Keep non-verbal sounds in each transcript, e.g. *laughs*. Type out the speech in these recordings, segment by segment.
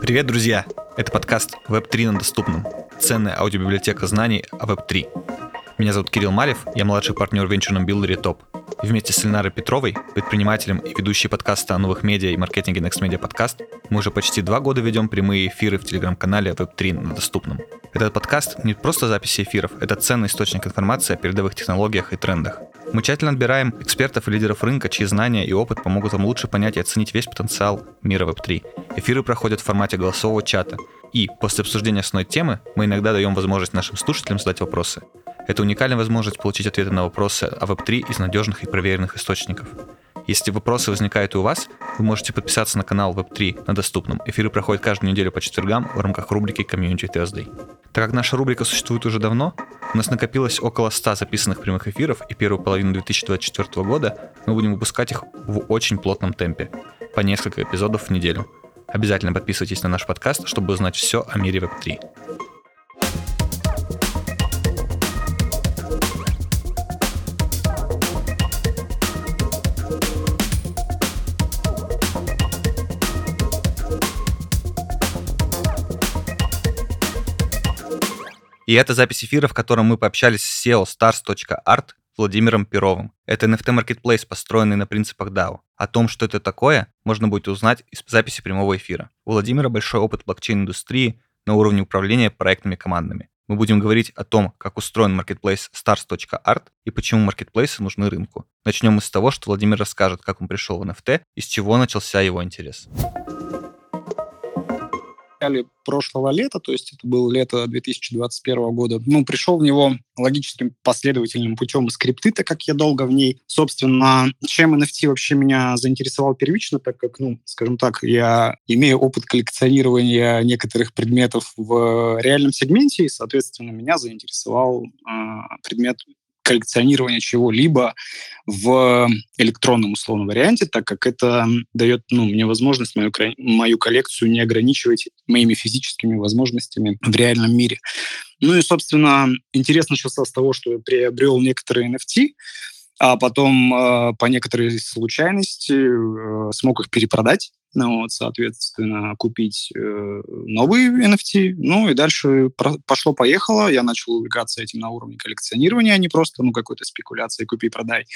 Привет, друзья! Это подкаст Web3 на доступном. Ценная аудиобиблиотека знаний о Web3. Меня зовут Кирилл Малев, я младший партнер в венчурном билдере ТОП. И вместе с Ленарой Петровой, предпринимателем и ведущей подкаста о новых медиа и маркетинге Next Media Podcast, мы уже почти два года ведем прямые эфиры в телеграм-канале Web3 на доступном. Этот подкаст не просто записи эфиров, это ценный источник информации о передовых технологиях и трендах. Мы тщательно отбираем экспертов и лидеров рынка, чьи знания и опыт помогут вам лучше понять и оценить весь потенциал мира Web3. Эфиры проходят в формате голосового чата. И после обсуждения основной темы мы иногда даем возможность нашим слушателям задать вопросы. Это уникальная возможность получить ответы на вопросы о Web3 из надежных и проверенных источников. Если вопросы возникают и у вас, вы можете подписаться на канал Web3 на доступном. Эфиры проходят каждую неделю по четвергам в рамках рубрики Community Thursday. Так как наша рубрика существует уже давно, у нас накопилось около 100 записанных прямых эфиров, и первую половину 2024 года мы будем выпускать их в очень плотном темпе, по несколько эпизодов в неделю. Обязательно подписывайтесь на наш подкаст, чтобы узнать все о мире Web3. И это запись эфира, в котором мы пообщались с SEO stars.art Владимиром Перовым. Это NFT-маркетплейс, построенный на принципах DAO. О том, что это такое, можно будет узнать из записи прямого эфира. У Владимира большой опыт блокчейн-индустрии на уровне управления проектными командами. Мы будем говорить о том, как устроен маркетплейс stars.art и почему маркетплейсы нужны рынку. Начнем мы с того, что Владимир расскажет, как он пришел в NFT и с чего начался его интерес начале прошлого лета, то есть это было лето 2021 года, ну, пришел в него логическим последовательным путем скрипты, так как я долго в ней. Собственно, чем NFT вообще меня заинтересовал первично, так как, ну, скажем так, я имею опыт коллекционирования некоторых предметов в реальном сегменте, и, соответственно, меня заинтересовал э, предмет коллекционирования чего-либо в электронном условном варианте, так как это дает ну, мне возможность мою, мою коллекцию не ограничивать моими физическими возможностями в реальном мире. Ну и, собственно, интерес начался с того, что я приобрел некоторые NFT, а потом э, по некоторой случайности э, смог их перепродать ну, вот, соответственно, купить э, новые NFT, ну и дальше пошло-поехало, я начал увлекаться этим на уровне коллекционирования, а не просто, ну, какой-то спекуляции купи-продай.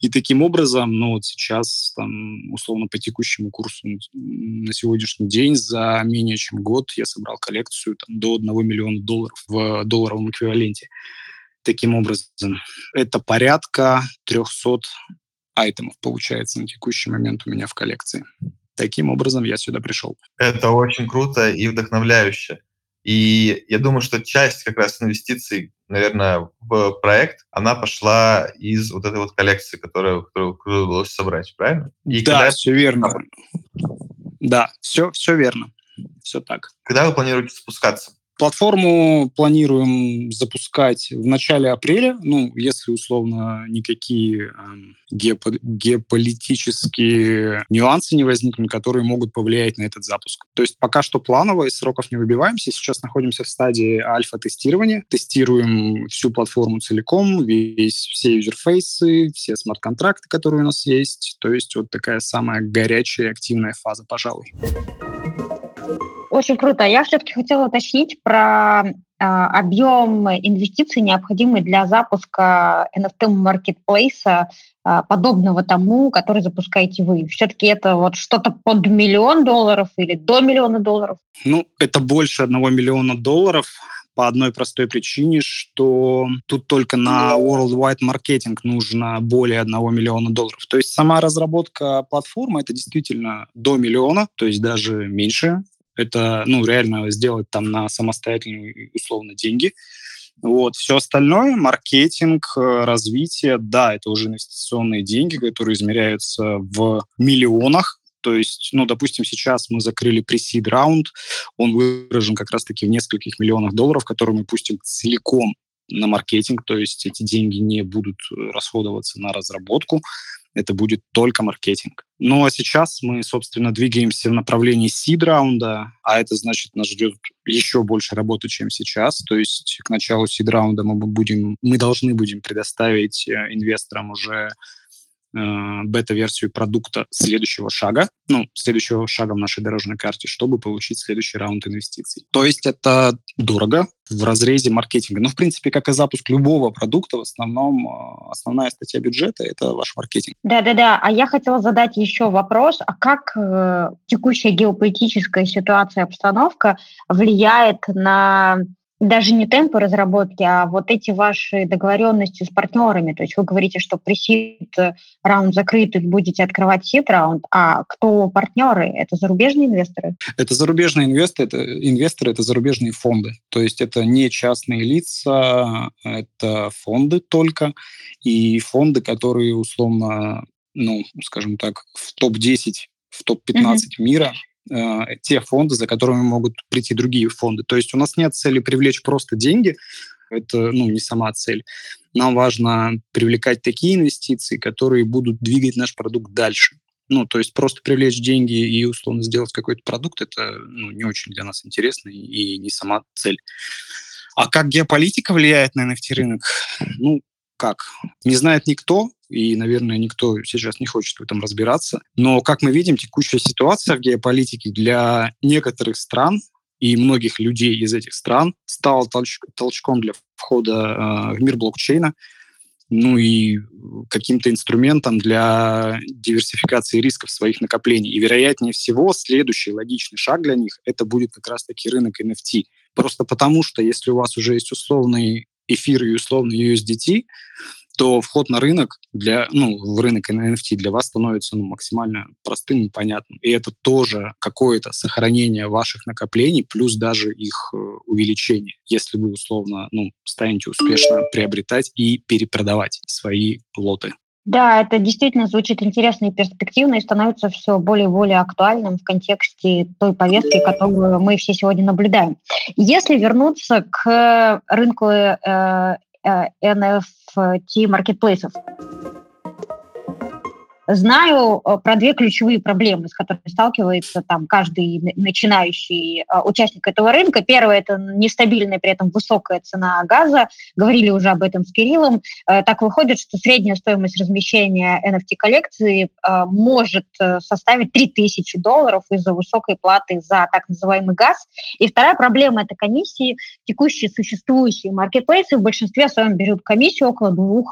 И таким образом, ну вот сейчас, там, условно, по текущему курсу на сегодняшний день за менее чем год я собрал коллекцию там, до 1 миллиона долларов в долларовом эквиваленте. Таким образом, это порядка 300 айтемов получается на текущий момент у меня в коллекции таким образом я сюда пришел. Это очень круто и вдохновляюще. И я думаю, что часть как раз инвестиций, наверное, в проект, она пошла из вот этой вот коллекции, которую, которую, удалось собрать, правильно? И да, когда... все верно. Да, все, все верно. Все так. Когда вы планируете спускаться? Платформу планируем запускать в начале апреля, ну, если условно никакие э, геопо- геополитические нюансы не возникнут, которые могут повлиять на этот запуск. То есть пока что планово, из сроков не выбиваемся. Сейчас находимся в стадии альфа-тестирования. Тестируем всю платформу целиком, весь, все юзерфейсы, все смарт-контракты, которые у нас есть. То есть вот такая самая горячая и активная фаза, пожалуй. Очень круто. Я все-таки хотела уточнить про э, объем инвестиций, необходимый для запуска NFT-маркетплейса, э, подобного тому, который запускаете вы. Все-таки это вот что-то под миллион долларов или до миллиона долларов? Ну, это больше одного миллиона долларов по одной простой причине, что тут только на worldwide маркетинг нужно более одного миллиона долларов. То есть сама разработка платформы это действительно до миллиона, то есть даже меньше это, ну, реально сделать там на самостоятельные, условно, деньги. Вот. Все остальное, маркетинг, э, развитие, да, это уже инвестиционные деньги, которые измеряются в миллионах. То есть, ну, допустим, сейчас мы закрыли пресид раунд, он выражен как раз-таки в нескольких миллионах долларов, которые мы пустим целиком на маркетинг, то есть эти деньги не будут э, расходоваться на разработку, это будет только маркетинг. Ну а сейчас мы, собственно, двигаемся в направлении сид-раунда, а это значит, нас ждет еще больше работы, чем сейчас. То есть к началу сид-раунда мы, будем, мы должны будем предоставить э, инвесторам уже бета-версию продукта следующего шага, ну, следующего шага в нашей дорожной карте, чтобы получить следующий раунд инвестиций. То есть это дорого в разрезе маркетинга. Но, в принципе, как и запуск любого продукта, в основном э, основная статья бюджета – это ваш маркетинг. Да-да-да. А я хотела задать еще вопрос, а как э, текущая геополитическая ситуация, обстановка влияет на даже не темпы разработки, а вот эти ваши договоренности с партнерами. То есть вы говорите, что при сид раунд закрыт, будете открывать сид раунд, а кто партнеры? Это зарубежные инвесторы? Это зарубежные инвесторы, это, инвесторы, это зарубежные фонды. То есть это не частные лица, это фонды только, и фонды, которые условно, ну, скажем так, в топ-10 в топ-15 mm-hmm. мира э, те фонды, за которыми могут прийти другие фонды. То есть у нас нет цели привлечь просто деньги, это ну, не сама цель. Нам важно привлекать такие инвестиции, которые будут двигать наш продукт дальше. Ну, то есть просто привлечь деньги и условно сделать какой-то продукт, это ну, не очень для нас интересно и не сама цель. А как геополитика влияет на NFT-рынок? Ну, как? Не знает никто, и, наверное, никто сейчас не хочет в этом разбираться. Но, как мы видим, текущая ситуация в геополитике для некоторых стран и многих людей из этих стран стала толч- толчком для входа э, в мир блокчейна, ну и каким-то инструментом для диверсификации рисков своих накоплений. И, вероятнее всего, следующий логичный шаг для них – это будет как раз-таки рынок NFT. Просто потому, что если у вас уже есть условный эфир и условный USDT, то вход на рынок для, ну, в рынок NFT для вас становится ну, максимально простым и понятным. И это тоже какое-то сохранение ваших накоплений, плюс даже их э, увеличение, если вы условно ну, станете успешно приобретать и перепродавать свои лоты. Да, это действительно звучит интересно и перспективно, и становится все более и более актуальным в контексте той повестки, которую мы все сегодня наблюдаем. Если вернуться к рынку э, NFT маркетплейсов. Знаю э, про две ключевые проблемы, с которыми сталкивается там каждый начинающий э, участник этого рынка. Первое – это нестабильная, при этом высокая цена газа. Говорили уже об этом с Кириллом. Э, так выходит, что средняя стоимость размещения NFT-коллекции может составить 3000 долларов из-за высокой платы за так называемый газ. И вторая проблема – это комиссии. Текущие существующие маркетплейсы в большинстве своем берут комиссию около 2%.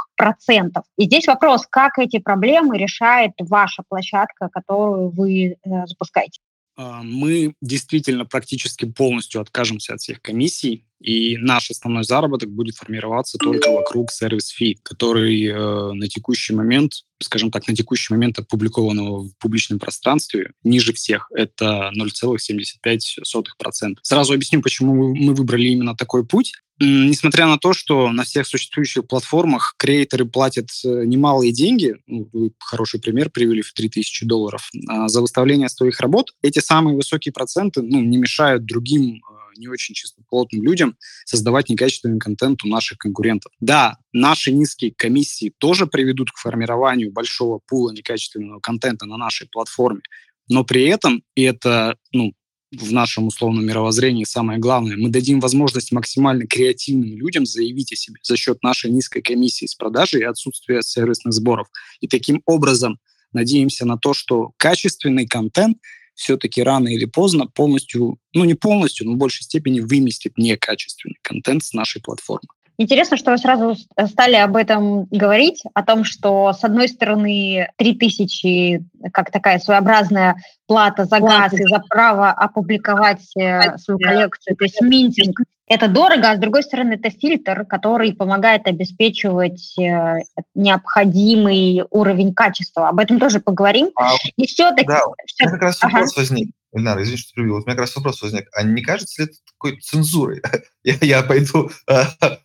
И здесь вопрос, как эти проблемы решать решает ваша площадка, которую вы э, запускаете? А, мы действительно практически полностью откажемся от всех комиссий, и наш основной заработок будет формироваться только вокруг сервис-фи, который э, на текущий момент, скажем так, на текущий момент опубликованного в публичном пространстве ниже всех. Это 0,75%. Сразу объясню, почему мы выбрали именно такой путь. Несмотря на то, что на всех существующих платформах креаторы платят э, немалые деньги, ну, вы хороший пример привели в 3000 долларов, а за выставление своих работ, эти самые высокие проценты ну, не мешают другим э, не очень чистоплотным людям создавать некачественный контент у наших конкурентов. Да, наши низкие комиссии тоже приведут к формированию большого пула некачественного контента на нашей платформе, но при этом, и это ну, в нашем условном мировоззрении самое главное, мы дадим возможность максимально креативным людям заявить о себе за счет нашей низкой комиссии с продажи и отсутствия сервисных сборов. И таким образом надеемся на то, что качественный контент все-таки рано или поздно полностью, ну не полностью, но в большей степени выместит некачественный контент с нашей платформы. Интересно, что вы сразу стали об этом говорить, о том, что, с одной стороны, 3000 как такая своеобразная плата за газ и за право опубликовать э, свою коллекцию, то есть минтинг, это дорого, а с другой стороны, это фильтр, который помогает обеспечивать э, необходимый уровень качества. Об этом тоже поговорим. А, и все-таки... Да, все... как раз ага. возник. Ильнар, извини, что перебил. Вот у меня как раз вопрос возник. А не кажется ли это такой цензурой? *laughs* я, я пойду э,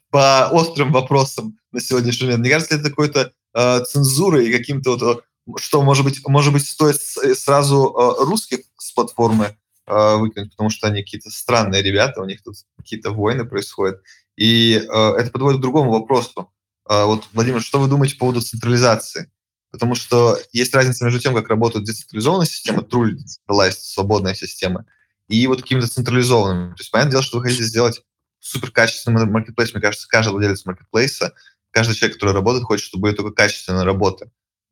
по острым вопросам на сегодняшний момент. Не кажется ли это какой-то э, цензурой и каким-то вот, что, может быть, может быть, стоит сразу э, русских с платформы э, выкинуть, потому что они какие-то странные ребята, у них тут какие-то войны происходят. И э, это подводит к другому вопросу. Э, вот, Владимир, что вы думаете по поводу централизации? Потому что есть разница между тем, как работают децентрализованные системы, true decentralized, свободная система, и вот какими-то централизованными. То есть, понятное дело, что вы хотите сделать супер качественный маркетплейс. Мне кажется, каждый владелец маркетплейса, каждый человек, который работает, хочет, чтобы были только качественные работы.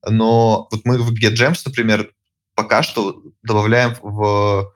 но вот мы в GetGems, например, пока что добавляем в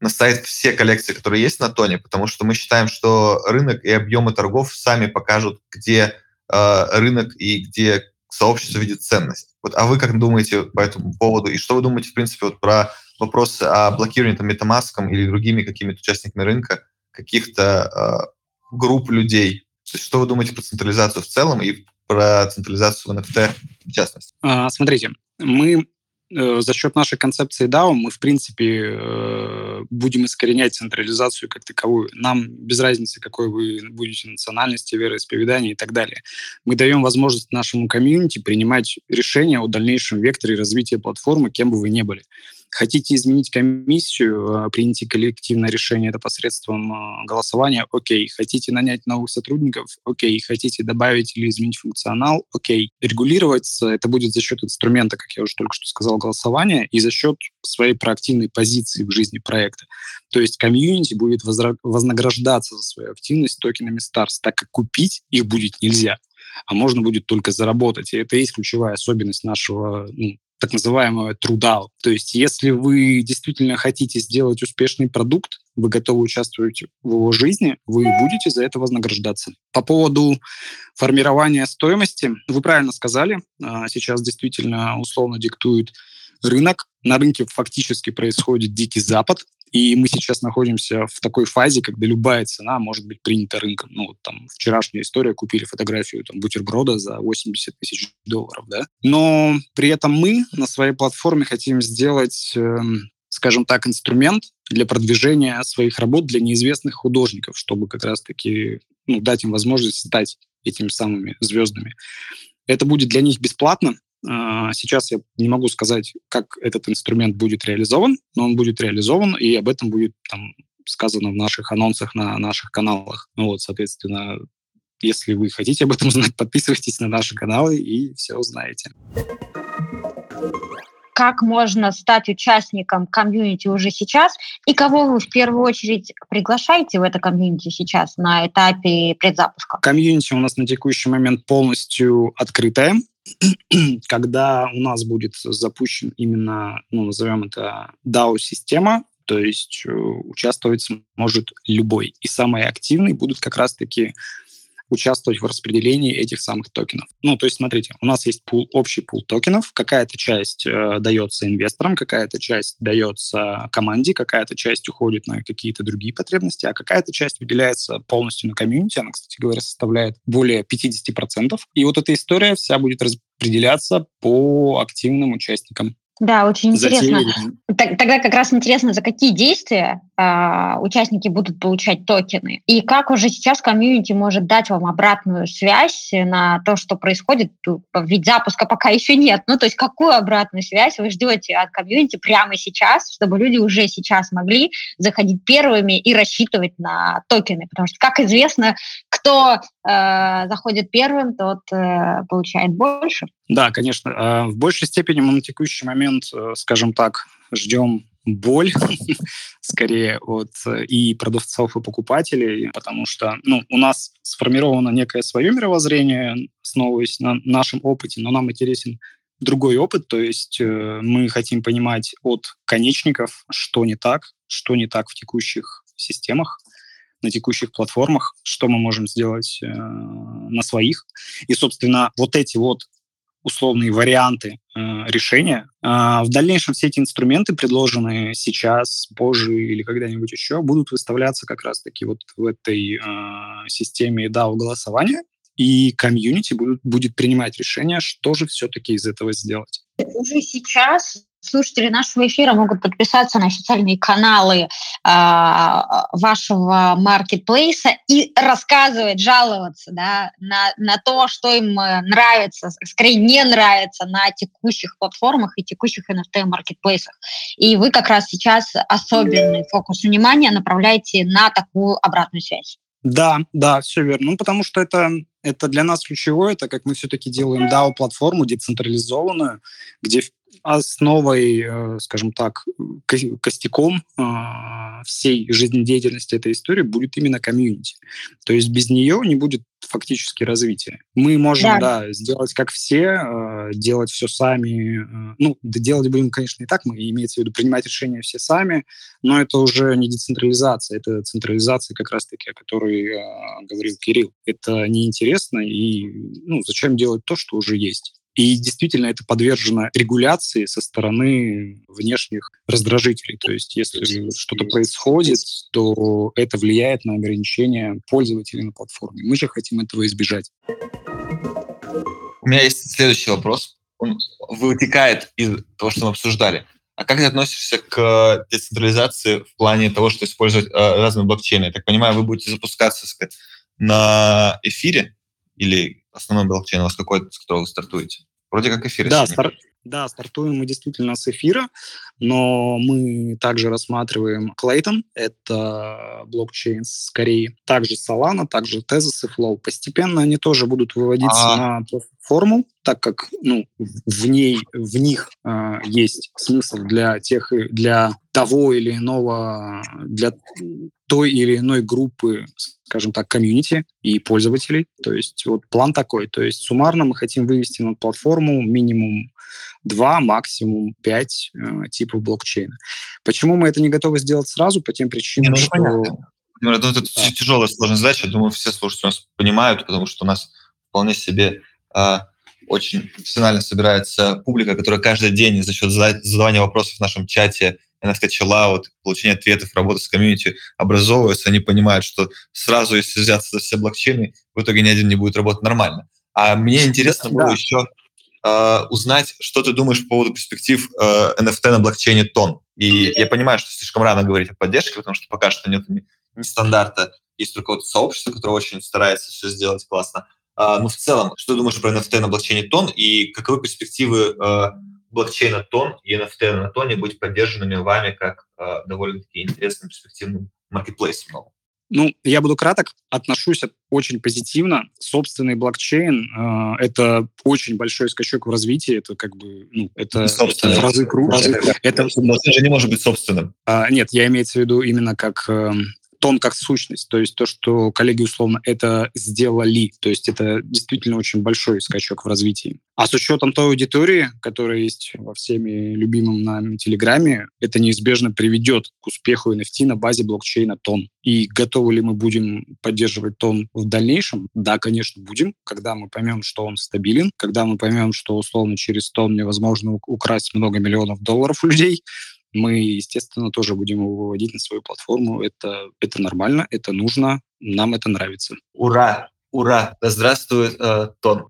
на сайт все коллекции, которые есть на Тоне, потому что мы считаем, что рынок и объемы торгов сами покажут, где э, рынок и где сообщество видит ценность. Вот, а вы как думаете по этому поводу? И что вы думаете, в принципе, вот про вопросы о блокировании там, MetaMask или другими какими-то участниками рынка каких-то э, групп людей? То есть что вы думаете про централизацию в целом и про централизацию в NFT в частности? А, смотрите, мы за счет нашей концепции DAO мы, в принципе, э, будем искоренять централизацию как таковую. Нам без разницы, какой вы будете национальности, вероисповедания и так далее. Мы даем возможность нашему комьюнити принимать решения о дальнейшем векторе развития платформы, кем бы вы ни были. Хотите изменить комиссию, приняти коллективное решение это посредством а, голосования, окей. Хотите нанять новых сотрудников, окей. Хотите добавить или изменить функционал, окей. Регулировать это будет за счет инструмента, как я уже только что сказал, голосования, и за счет своей проактивной позиции в жизни проекта. То есть комьюнити будет вознаграждаться за свою активность токенами Stars, так как купить их будет нельзя а можно будет только заработать. И это и есть ключевая особенность нашего ну, так называемого труда. То есть если вы действительно хотите сделать успешный продукт, вы готовы участвовать в его жизни, вы будете за это вознаграждаться. По поводу формирования стоимости, вы правильно сказали, а, сейчас действительно условно диктует рынок. На рынке фактически происходит дикий запад, и мы сейчас находимся в такой фазе, когда любая цена может быть принята рынком. Ну, вот там вчерашняя история, купили фотографию там, бутерброда за 80 тысяч долларов, да. Но при этом мы на своей платформе хотим сделать, э, скажем так, инструмент для продвижения своих работ для неизвестных художников, чтобы как раз-таки ну, дать им возможность стать этими самыми звездами. Это будет для них бесплатно, сейчас я не могу сказать, как этот инструмент будет реализован, но он будет реализован, и об этом будет там, сказано в наших анонсах на наших каналах. Ну вот, соответственно, если вы хотите об этом узнать, подписывайтесь на наши каналы и все узнаете. Как можно стать участником комьюнити уже сейчас и кого вы в первую очередь приглашаете в это комьюнити сейчас на этапе предзапуска? Комьюнити у нас на текущий момент полностью открытое. *clears throat* когда у нас будет запущен именно, ну, назовем это DAO-система, то есть э, участвовать может любой. И самые активные будут как раз-таки участвовать в распределении этих самых токенов. Ну, то есть, смотрите, у нас есть пул, общий пул токенов, какая-то часть э, дается инвесторам, какая-то часть дается команде, какая-то часть уходит на какие-то другие потребности, а какая-то часть выделяется полностью на комьюнити, она, кстати говоря, составляет более 50%. И вот эта история вся будет распределяться по активным участникам. Да, очень интересно. Тогда как раз интересно, за какие действия э, участники будут получать токены и как уже сейчас комьюнити может дать вам обратную связь на то, что происходит. Ведь запуска пока еще нет. Ну, то есть какую обратную связь вы ждете от комьюнити прямо сейчас, чтобы люди уже сейчас могли заходить первыми и рассчитывать на токены, потому что, как известно, кто э, заходит первым, тот э, получает больше. Да, конечно. А, в большей степени мы на текущий момент, э, скажем так, ждем боль *laughs* скорее от э, и продавцов, и покупателей, потому что ну, у нас сформировано некое свое мировоззрение, основываясь на нашем опыте, но нам интересен другой опыт, то есть э, мы хотим понимать от конечников, что не так, что не так в текущих системах, на текущих платформах, что мы можем сделать э, на своих. И, собственно, вот эти вот условные варианты э, решения. Э, в дальнейшем все эти инструменты, предложенные сейчас, позже или когда-нибудь еще, будут выставляться как раз-таки вот в этой э, системе DAO-голосования, и комьюнити будет, будет принимать решение, что же все-таки из этого сделать. Уже сейчас слушатели нашего эфира могут подписаться на официальные каналы э, вашего маркетплейса и рассказывать, жаловаться да, на, на то, что им э, нравится, скорее не нравится на текущих платформах и текущих NFT-маркетплейсах. И вы как раз сейчас особенный фокус внимания направляете на такую обратную связь. Да, да, все верно. Ну, потому что это, это для нас ключевое, так как мы все-таки делаем DAO-платформу децентрализованную, где основой, э, скажем так, костяком а, всей жизнедеятельности этой истории будет именно комьюнити. То есть без нее не будет фактически развитие. Мы можем, да, да сделать как все, э, делать все сами. Э, ну, делать будем, конечно, и так, мы имеется в виду принимать решения все сами, но это уже не децентрализация, это централизация как раз-таки, о которой э, говорил Кирилл. Это неинтересно, и ну, зачем делать то, что уже есть? И действительно это подвержено регуляции со стороны внешних раздражителей. То есть если что-то происходит, то это влияет на ограничения пользователей на платформе. Мы же хотим этого избежать. У меня есть следующий вопрос. Он вытекает из того, что мы обсуждали. А как ты относишься к децентрализации в плане того, что использовать э, разные блокчейны? Я так понимаю, вы будете запускаться сказать, на эфире или основной блокчейн у вас какой, с которого вы стартуете? Вроде как эфир. Да, стар... да, стартуем мы действительно с эфира, но мы также рассматриваем Clayton, это блокчейн с Кореи, также Solana, также Tezos и Flow. Постепенно они тоже будут выводиться А-а-а. на платформу, так как ну, в, ней, в них э, есть смысл для тех, для того или иного, для той или иной группы, скажем так, комьюнити и пользователей. То есть вот план такой. То есть суммарно мы хотим вывести на платформу минимум два, максимум пять э, типов блокчейна. Почему мы это не готовы сделать сразу? По тем причинам, не, ну, что... Ну, это, это да. тяжелая, сложная задача. Я думаю, все слушатели нас понимают, потому что у нас вполне себе очень профессионально собирается публика, которая каждый день за счет задавания вопросов в нашем чате NFT chillout, получение ответов, работа с комьюнити образовываются, они понимают, что сразу, если взяться за все блокчейны, в итоге ни один не будет работать нормально. А мне интересно было еще э, узнать, что ты думаешь по поводу перспектив э, NFT на блокчейне Тон. И я понимаю, что слишком рано говорить о поддержке, потому что пока что нет ни, ни стандарта, есть только вот сообщество, которое очень старается все сделать классно. А, но в целом, что ты думаешь про NFT на блокчейне Тон и каковы перспективы э, блокчейна Тон и NFT на Тоне быть поддержанными вами как э, довольно-таки интересным, перспективным маркетплейсом Ну, я буду краток, отношусь очень позитивно. Собственный блокчейн э, — это очень большой скачок в развитии, это как бы, ну, это, это в разы круче. Это, это же не может быть собственным. А, нет, я имею в виду именно как э, тон как сущность, то есть то, что коллеги условно это сделали, то есть это действительно очень большой скачок в развитии. А с учетом той аудитории, которая есть во всеми любимом нами Телеграме, это неизбежно приведет к успеху NFT на базе блокчейна Тон. И готовы ли мы будем поддерживать Тон в дальнейшем? Да, конечно, будем, когда мы поймем, что он стабилен, когда мы поймем, что условно через Тон невозможно украсть много миллионов долларов у людей, мы, естественно, тоже будем его выводить на свою платформу. Это, это нормально, это нужно, нам это нравится. Ура! Ура! Да здравствует э, Тон!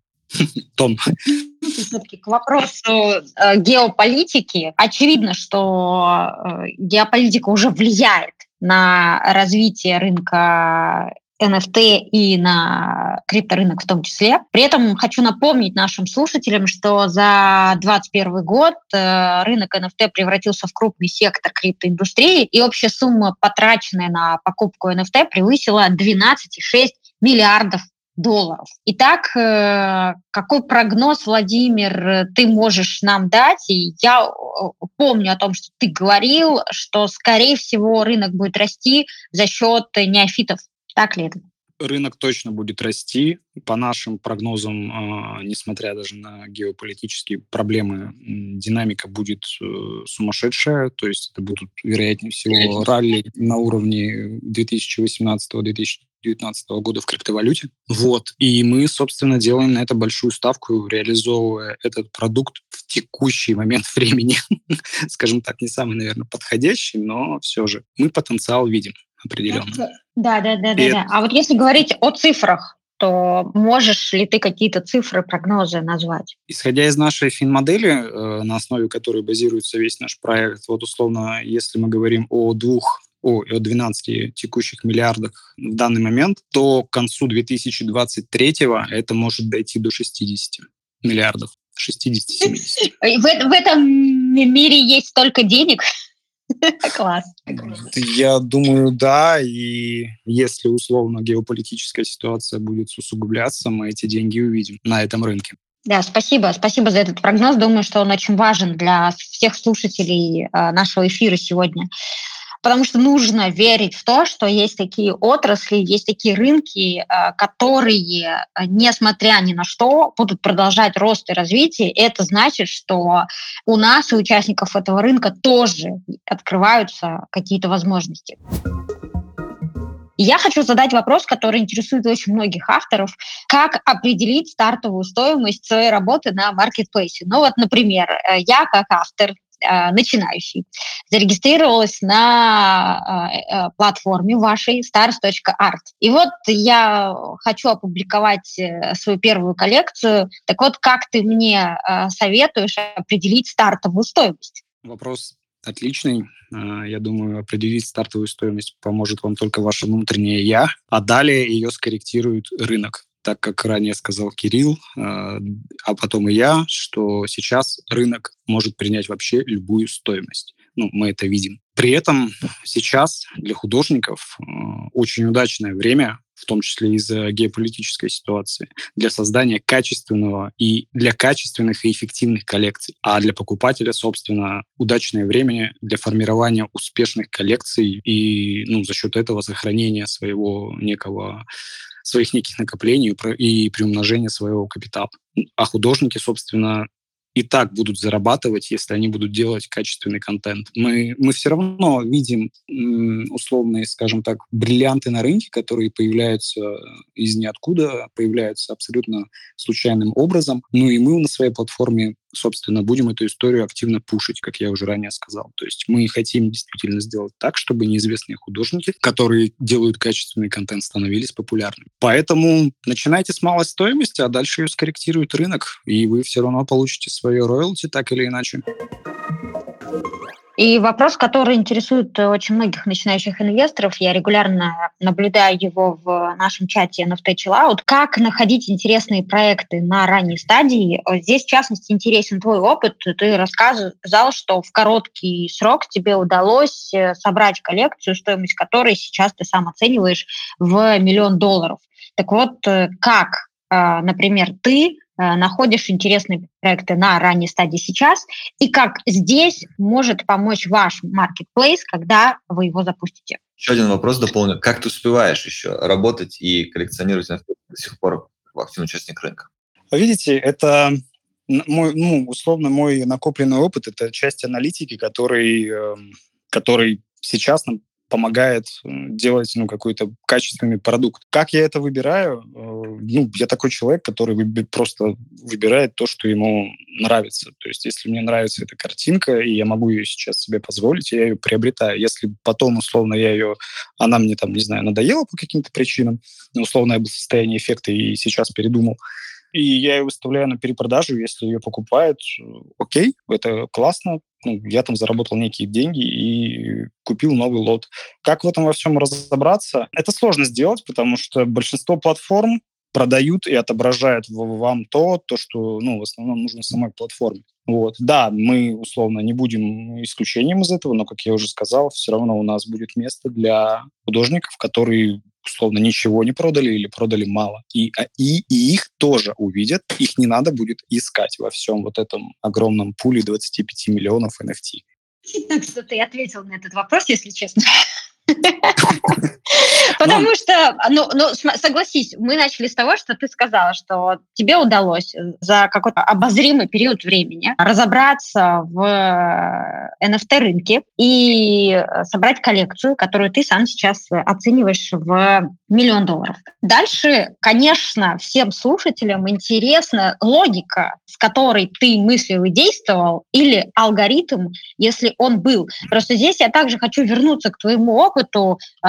Том. *laughs* Все-таки к вопросу э, геополитики. Очевидно, что э, геополитика уже влияет на развитие рынка NFT и на крипторынок в том числе. При этом хочу напомнить нашим слушателям, что за 2021 год э, рынок NFT превратился в крупный сектор криптоиндустрии, и общая сумма, потраченная на покупку NFT, превысила 12,6 миллиардов долларов. Итак, э, какой прогноз, Владимир, ты можешь нам дать? И я э, помню о том, что ты говорил, что, скорее всего, рынок будет расти за счет неофитов так ли это? Рынок точно будет расти. По нашим прогнозам, э, несмотря даже на геополитические проблемы, динамика будет э, сумасшедшая. То есть это будут, вероятнее всего, ралли на уровне 2018-2019 года в криптовалюте. Вот. И мы, собственно, делаем на это большую ставку, реализовывая этот продукт в текущий момент *laughs* времени. Скажем так, не самый, наверное, подходящий, но все же мы потенциал видим определенно. Да, да, да, да, да. А вот если говорить о цифрах, то можешь ли ты какие-то цифры, прогнозы назвать? Исходя из нашей финмодели, э, на основе которой базируется весь наш проект, вот условно, если мы говорим о двух о, о 12 текущих миллиардах в данный момент, то к концу 2023 это может дойти до 60 миллиардов. 60-70. В, в этом мире есть столько денег, *laughs* Класс. Я думаю, да, и если условно геополитическая ситуация будет усугубляться, мы эти деньги увидим на этом рынке. Да, спасибо. Спасибо за этот прогноз. Думаю, что он очень важен для всех слушателей э, нашего эфира сегодня. Потому что нужно верить в то, что есть такие отрасли, есть такие рынки, э, которые, э, несмотря ни на что, будут продолжать рост и развитие. Это значит, что у нас, и участников этого рынка, тоже открываются какие-то возможности. я хочу задать вопрос, который интересует очень многих авторов. Как определить стартовую стоимость своей работы на маркетплейсе? Ну вот, например, э, я как автор начинающий, зарегистрировалась на э, э, платформе вашей stars.art. И вот я хочу опубликовать э, свою первую коллекцию. Так вот, как ты мне э, советуешь определить стартовую стоимость? Вопрос отличный. Я думаю, определить стартовую стоимость поможет вам только ваше внутреннее «я», а далее ее скорректирует рынок так как ранее сказал Кирилл, э, а потом и я, что сейчас рынок может принять вообще любую стоимость. Ну, мы это видим. При этом сейчас для художников э, очень удачное время, в том числе из-за геополитической ситуации, для создания качественного и для качественных и эффективных коллекций. А для покупателя, собственно, удачное время для формирования успешных коллекций и ну, за счет этого сохранения своего некого своих неких накоплений и приумножения своего капитала. А художники, собственно, и так будут зарабатывать, если они будут делать качественный контент. Мы, мы все равно видим условные, скажем так, бриллианты на рынке, которые появляются из ниоткуда, появляются абсолютно случайным образом. Ну и мы на своей платформе собственно, будем эту историю активно пушить, как я уже ранее сказал. То есть мы хотим действительно сделать так, чтобы неизвестные художники, которые делают качественный контент, становились популярными. Поэтому начинайте с малой стоимости, а дальше ее скорректирует рынок, и вы все равно получите свое роялти так или иначе. И вопрос, который интересует очень многих начинающих инвесторов, я регулярно наблюдаю его в нашем чате NFT Chill Out, как находить интересные проекты на ранней стадии. Здесь, в частности, интересен твой опыт. Ты рассказал, что в короткий срок тебе удалось э, собрать коллекцию, стоимость которой сейчас ты сам оцениваешь в миллион долларов. Так вот, э, как, э, например, ты Э, находишь интересные проекты на ранней стадии сейчас, и как здесь может помочь ваш marketplace, когда вы его запустите. Еще один вопрос дополню. Как ты успеваешь еще работать и коллекционировать до сих пор активный участник рынка? Видите, это мой, ну, условно, мой накопленный опыт, это часть аналитики, который, эм, который сейчас нам помогает делать ну, какой-то качественный продукт. Как я это выбираю? Э, ну, я такой человек, который просто выбирает то, что ему нравится. То есть, если мне нравится эта картинка, и я могу ее сейчас себе позволить, я ее приобретаю. Если потом, условно, я ее, она мне там, не знаю, надоела по каким-то причинам, условно, я был в состоянии эффекта и сейчас передумал, и я ее выставляю на перепродажу, если ее покупают, окей, это классно, ну, я там заработал некие деньги и купил новый лот. Как в этом во всем разобраться? Это сложно сделать, потому что большинство платформ продают и отображают вам то, то, что ну, в основном нужно самой платформе. Вот. Да, мы условно не будем исключением из этого, но, как я уже сказал, все равно у нас будет место для художников, которые условно ничего не продали или продали мало. И, а, и, и их тоже увидят, их не надо будет искать во всем вот этом огромном пуле 25 миллионов NFT. *laughs* Что ты ответил на этот вопрос, если честно. *laughs* Потому ну, что, ну, ну, согласись, мы начали с того, что ты сказала, что тебе удалось за какой-то обозримый период времени разобраться в NFT-рынке и собрать коллекцию, которую ты сам сейчас оцениваешь в миллион долларов. Дальше, конечно, всем слушателям интересна логика, с которой ты мыслил и действовал, или алгоритм, если он был. Просто здесь я также хочу вернуться к твоему опыту э,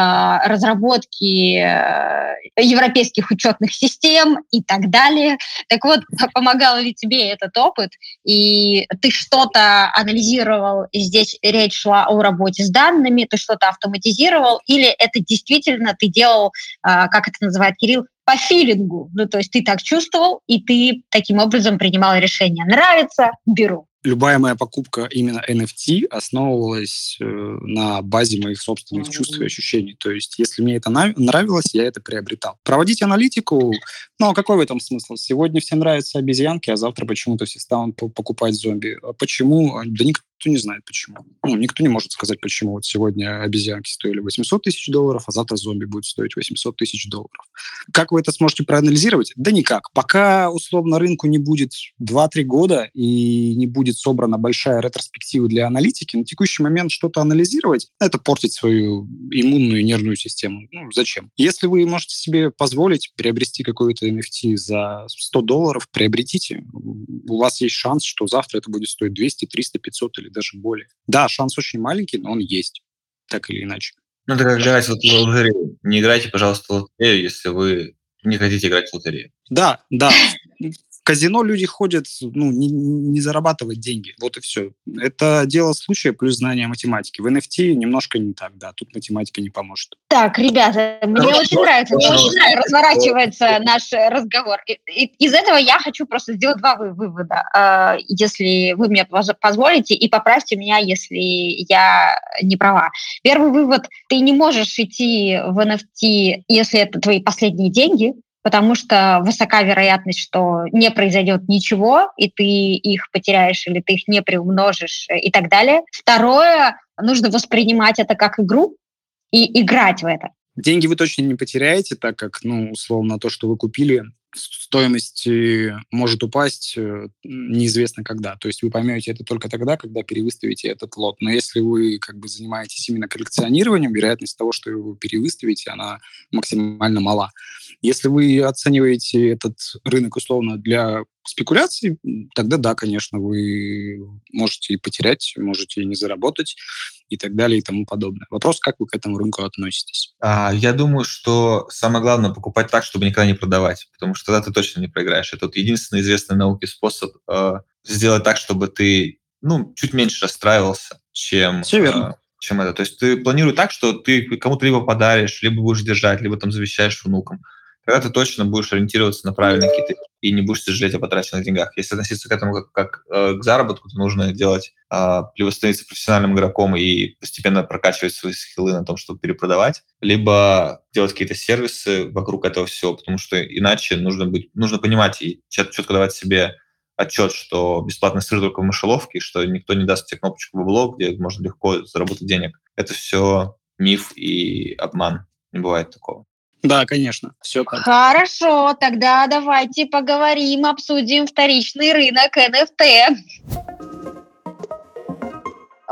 разработки э, европейских учетных систем и так далее. Так вот, *laughs* помогал ли тебе этот опыт, и ты что-то анализировал, и здесь речь шла о работе с данными, ты что-то автоматизировал, или это действительно ты делал а, как это называет Кирилл, по филингу. Ну, то есть ты так чувствовал, и ты таким образом принимал решение. Нравится, беру. Любая моя покупка именно NFT основывалась э, на базе моих собственных чувств и ощущений. То есть, если мне это нравилось, я это приобретал. Проводить аналитику, ну, а какой в этом смысл? Сегодня всем нравятся обезьянки, а завтра почему-то все станут покупать зомби. А почему? Да никто никто не знает почему. Ну, никто не может сказать, почему вот сегодня обезьянки стоили 800 тысяч долларов, а завтра зомби будет стоить 800 тысяч долларов. Как вы это сможете проанализировать? Да никак. Пока, условно, рынку не будет 2-3 года и не будет собрана большая ретроспектива для аналитики, на текущий момент что-то анализировать, это портить свою иммунную нервную систему. Ну, зачем? Если вы можете себе позволить приобрести какой-то NFT за 100 долларов, приобретите. У вас есть шанс, что завтра это будет стоить 200, 300, 500 или даже более. Да, шанс очень маленький, но он есть, так или иначе. Ну, это как играть в лотерею. Не играйте, пожалуйста, в лотерею, если вы не хотите играть в лотерею. Да, да *laughs* казино люди ходят, ну, не, не зарабатывать деньги. Вот и все. Это дело случая плюс знание математики. В NFT немножко не так, да. Тут математика не поможет. Так, ребята, мне Хорошо. очень нравится, мне очень нравится, разворачивается наш разговор. И, и, из этого я хочу просто сделать два вывода, э, если вы мне позволите, и поправьте меня, если я не права. Первый вывод, ты не можешь идти в NFT, если это твои последние деньги, потому что высока вероятность, что не произойдет ничего, и ты их потеряешь или ты их не приумножишь э, и так далее. Второе, нужно воспринимать это как игру и играть в это. Деньги вы точно не потеряете, так как, ну, условно, то, что вы купили, стоимость может упасть э, неизвестно когда. То есть вы поймете это только тогда, когда перевыставите этот лот. Но если вы как бы занимаетесь именно коллекционированием, вероятность того, что вы перевыставите, она максимально мала. Если вы оцениваете этот рынок условно для спекуляций, тогда да, конечно, вы можете и потерять, можете и не заработать и так далее и тому подобное. Вопрос, как вы к этому рынку относитесь? А, я думаю, что самое главное покупать так, чтобы никогда не продавать, потому что тогда ты точно не проиграешь. Это вот единственный известный науке способ э, сделать так, чтобы ты ну, чуть меньше расстраивался, чем, Все верно. Э, чем это. То есть ты планируй так, что ты кому-то либо подаришь, либо будешь держать, либо там завещаешь внукам тогда ты точно будешь ориентироваться на правильные какие-то и не будешь сожалеть о потраченных деньгах. Если относиться к этому как, как э, к заработку, то нужно делать, э, либо становиться профессиональным игроком и постепенно прокачивать свои скиллы на том, чтобы перепродавать, либо делать какие-то сервисы вокруг этого всего, потому что иначе нужно, быть, нужно понимать и четко давать себе отчет, что бесплатный сыр только в мышеловке, что никто не даст тебе кнопочку в блог, где можно легко заработать денег. Это все миф и обман. Не бывает такого. Да, конечно, все так. Хорошо, тогда давайте поговорим, обсудим вторичный рынок NFT.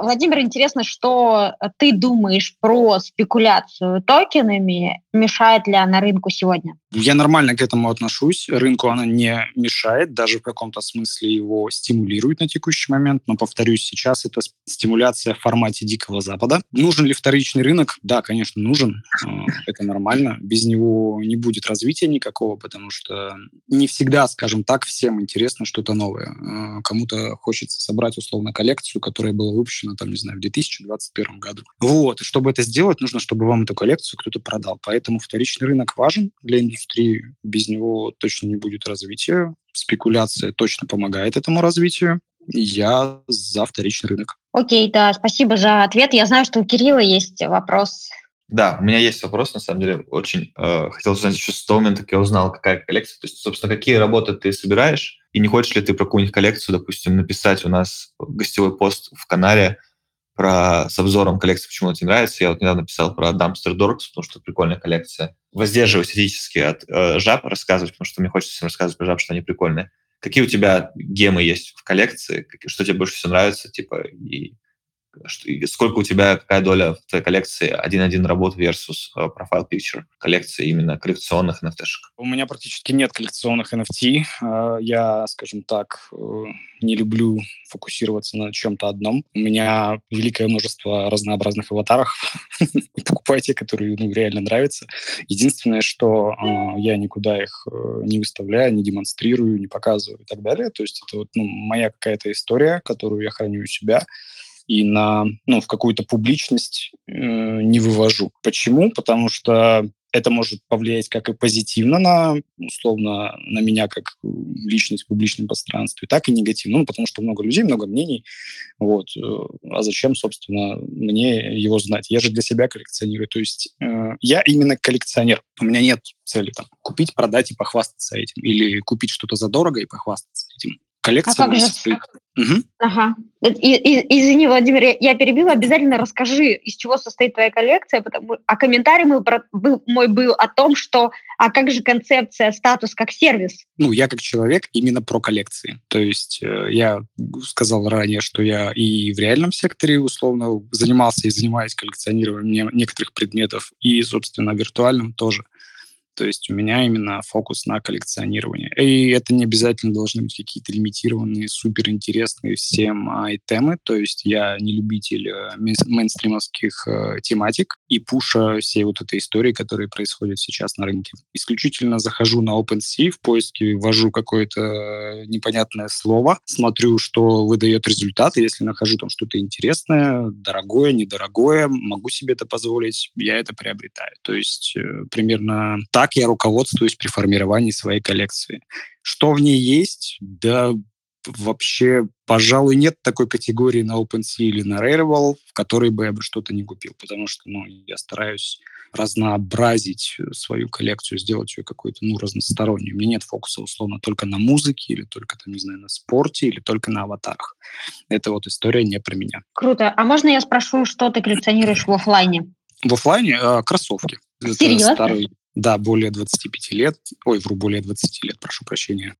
Владимир, интересно, что ты думаешь про спекуляцию токенами? Мешает ли она рынку сегодня? Я нормально к этому отношусь. Рынку она не мешает, даже в каком-то смысле его стимулирует на текущий момент. Но, повторюсь, сейчас это стимуляция в формате Дикого Запада. Нужен ли вторичный рынок? Да, конечно, нужен. А, это нормально. Без него не будет развития никакого, потому что не всегда, скажем так, всем интересно что-то новое. А, кому-то хочется собрать условно коллекцию, которая была выпущена, там, не знаю, в 2021 году. Вот. И чтобы это сделать, нужно, чтобы вам эту коллекцию кто-то продал. Поэтому вторичный рынок важен для индустрии индустрии. Без него точно не будет развития. Спекуляция точно помогает этому развитию. Я за вторичный рынок. Окей, да, спасибо за ответ. Я знаю, что у Кирилла есть вопрос. Да, у меня есть вопрос, на самом деле, очень э, хотел узнать еще с того момента, как я узнал, какая коллекция. То есть, собственно, какие работы ты собираешь, и не хочешь ли ты про какую-нибудь коллекцию, допустим, написать у нас гостевой пост в канале, про с обзором коллекции, почему тебе нравится. Я вот недавно писал про Dumpster Dogs, потому что прикольная коллекция. Воздерживаюсь этически от э, жаб рассказывать, потому что мне хочется всем рассказывать про жаб, что они прикольные. Какие у тебя гемы есть в коллекции? Что тебе больше всего нравится? Типа, и сколько у тебя, какая доля в твоей коллекции один-один работ versus uh, profile picture коллекции именно коллекционных NFT? -шек? У меня практически нет коллекционных NFT. А, я, скажем так, э, не люблю фокусироваться на чем-то одном. У меня великое множество разнообразных аватаров. *laughs* Покупайте, которые ну, реально нравятся. Единственное, что э, я никуда их э, не выставляю, не демонстрирую, не показываю и так далее. То есть это вот ну, моя какая-то история, которую я храню у себя и на, ну, в какую-то публичность э, не вывожу. Почему? Потому что это может повлиять как и позитивно на, условно, на меня как личность в публичном пространстве, так и негативно. Ну, потому что много людей, много мнений. Вот. Э, а зачем, собственно, мне его знать? Я же для себя коллекционирую. То есть э, я именно коллекционер. У меня нет цели там, купить, продать и похвастаться этим. Или купить что-то задорого и похвастаться этим Коллекция а как же... Угу. Ага. И, и, извини, Владимир, я перебила. Обязательно расскажи, из чего состоит твоя коллекция, потому а комментарий мой, про, был, мой был о том, что а как же концепция статус как сервис? Ну, я как человек именно про коллекции. То есть э, я сказал ранее, что я и в реальном секторе условно занимался и занимаюсь коллекционированием некоторых предметов, и, собственно, виртуальным тоже. То есть у меня именно фокус на коллекционирование. И это не обязательно должны быть какие-то лимитированные, суперинтересные всем айтемы. То есть я не любитель э, мейнстримовских э, тематик и пуша всей вот этой истории, которые происходят сейчас на рынке. Исключительно захожу на OpenSea в поиске, ввожу какое-то непонятное слово, смотрю, что выдает результат, и если нахожу там что-то интересное, дорогое, недорогое, могу себе это позволить, я это приобретаю. То есть э, примерно так так я руководствуюсь при формировании своей коллекции. Что в ней есть? Да вообще, пожалуй, нет такой категории на OpenSea или на Rarible, в которой бы я бы что-то не купил, потому что ну, я стараюсь разнообразить свою коллекцию, сделать ее какой-то, ну, разносторонней. У меня нет фокуса, условно, только на музыке или только, там, не знаю, на спорте или только на аватарах. Это вот история не про меня. Круто. А можно я спрошу, что ты коллекционируешь в офлайне? В офлайне э, кроссовки. Серьезно? Это старый, да, более 25 лет. Ой, вру, более 20 лет, прошу прощения.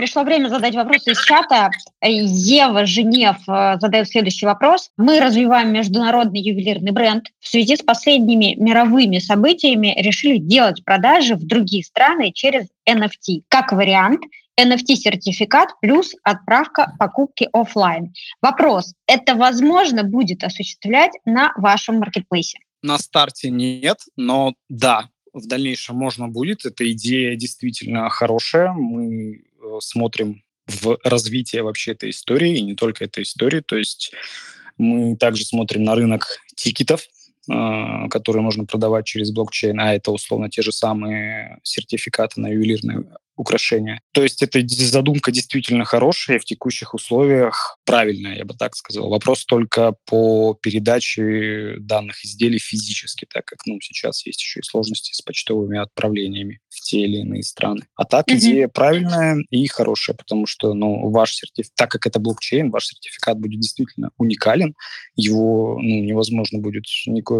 Пришло время задать вопрос из чата. Ева Женев э, задает следующий вопрос. Мы развиваем международный ювелирный бренд. В связи с последними мировыми событиями решили делать продажи в другие страны через NFT. Как вариант, NFT-сертификат плюс отправка покупки офлайн. Вопрос, это возможно будет осуществлять на вашем маркетплейсе? На старте нет, но да, в дальнейшем можно будет. Эта идея действительно хорошая. Мы э, смотрим в развитие вообще этой истории, и не только этой истории. То есть мы также смотрим на рынок тикетов, которые можно продавать через блокчейн, а это условно те же самые сертификаты на ювелирные украшения. То есть эта задумка действительно хорошая, в текущих условиях правильная, я бы так сказал. Вопрос только по передаче данных изделий физически, так как ну, сейчас есть еще и сложности с почтовыми отправлениями в те или иные страны. А так mm-hmm. идея правильная и хорошая, потому что ну, ваш сертификат, так как это блокчейн, ваш сертификат будет действительно уникален, его ну, невозможно будет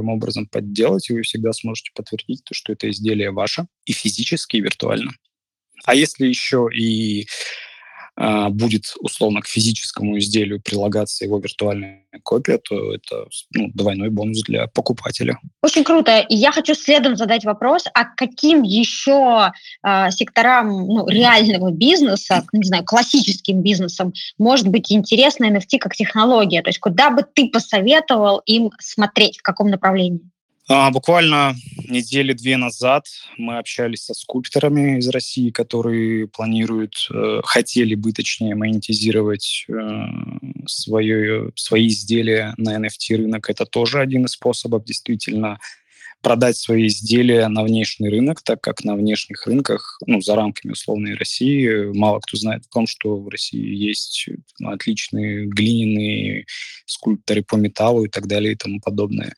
никоим образом подделать, и вы всегда сможете подтвердить то, что это изделие ваше и физически, и виртуально. А если еще и будет условно к физическому изделию прилагаться его виртуальная копия, то это ну, двойной бонус для покупателя. Очень круто. И я хочу следом задать вопрос, а каким еще э, секторам ну, реального бизнеса, не знаю, классическим бизнесом может быть интересно NFT как технология? То есть куда бы ты посоветовал им смотреть, в каком направлении? А, буквально недели две назад мы общались со скульпторами из России, которые планируют, э, хотели бы, точнее, монетизировать э, свое, свои изделия на NFT рынок. Это тоже один из способов действительно продать свои изделия на внешний рынок, так как на внешних рынках, ну, за рамками условной России, мало кто знает о том, что в России есть ну, отличные глиняные скульпторы по металлу и так далее и тому подобное.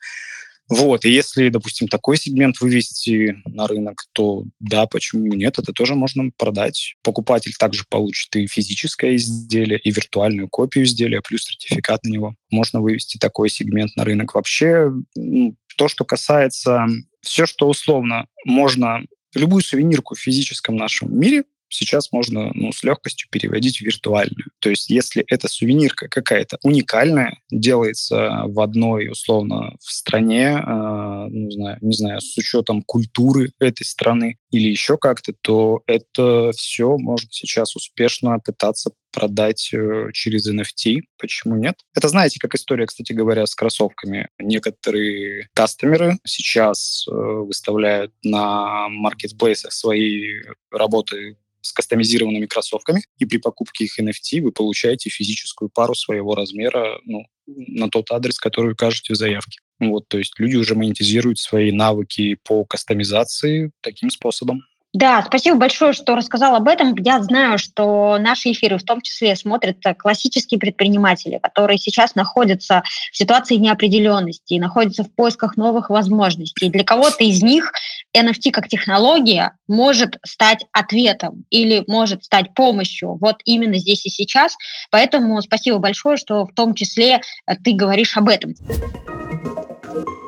Вот, и если, допустим, такой сегмент вывести на рынок, то да, почему нет, это тоже можно продать. Покупатель также получит и физическое изделие, и виртуальную копию изделия, плюс сертификат на него. Можно вывести такой сегмент на рынок. Вообще, ну, то, что касается все, что условно можно любую сувенирку в физическом нашем мире сейчас можно ну, с легкостью переводить в виртуальную. То есть если эта сувенирка какая-то уникальная, делается в одной, условно, в стране, э, не, знаю, не знаю, с учетом культуры этой страны или еще как-то, то это все можно сейчас успешно пытаться продать э, через NFT. Почему нет? Это знаете, как история, кстати говоря, с кроссовками. Некоторые кастомеры сейчас э, выставляют на маркетплейсах свои работы с кастомизированными кроссовками, и при покупке их NFT вы получаете физическую пару своего размера ну, на тот адрес, который укажете в заявке. Вот, то есть люди уже монетизируют свои навыки по кастомизации таким способом. Да, спасибо большое, что рассказал об этом. Я знаю, что наши эфиры в том числе смотрят классические предприниматели, которые сейчас находятся в ситуации неопределенности, находятся в поисках новых возможностей. Для кого-то из них NFT как технология может стать ответом или может стать помощью вот именно здесь и сейчас. Поэтому спасибо большое, что в том числе э, ты говоришь об этом.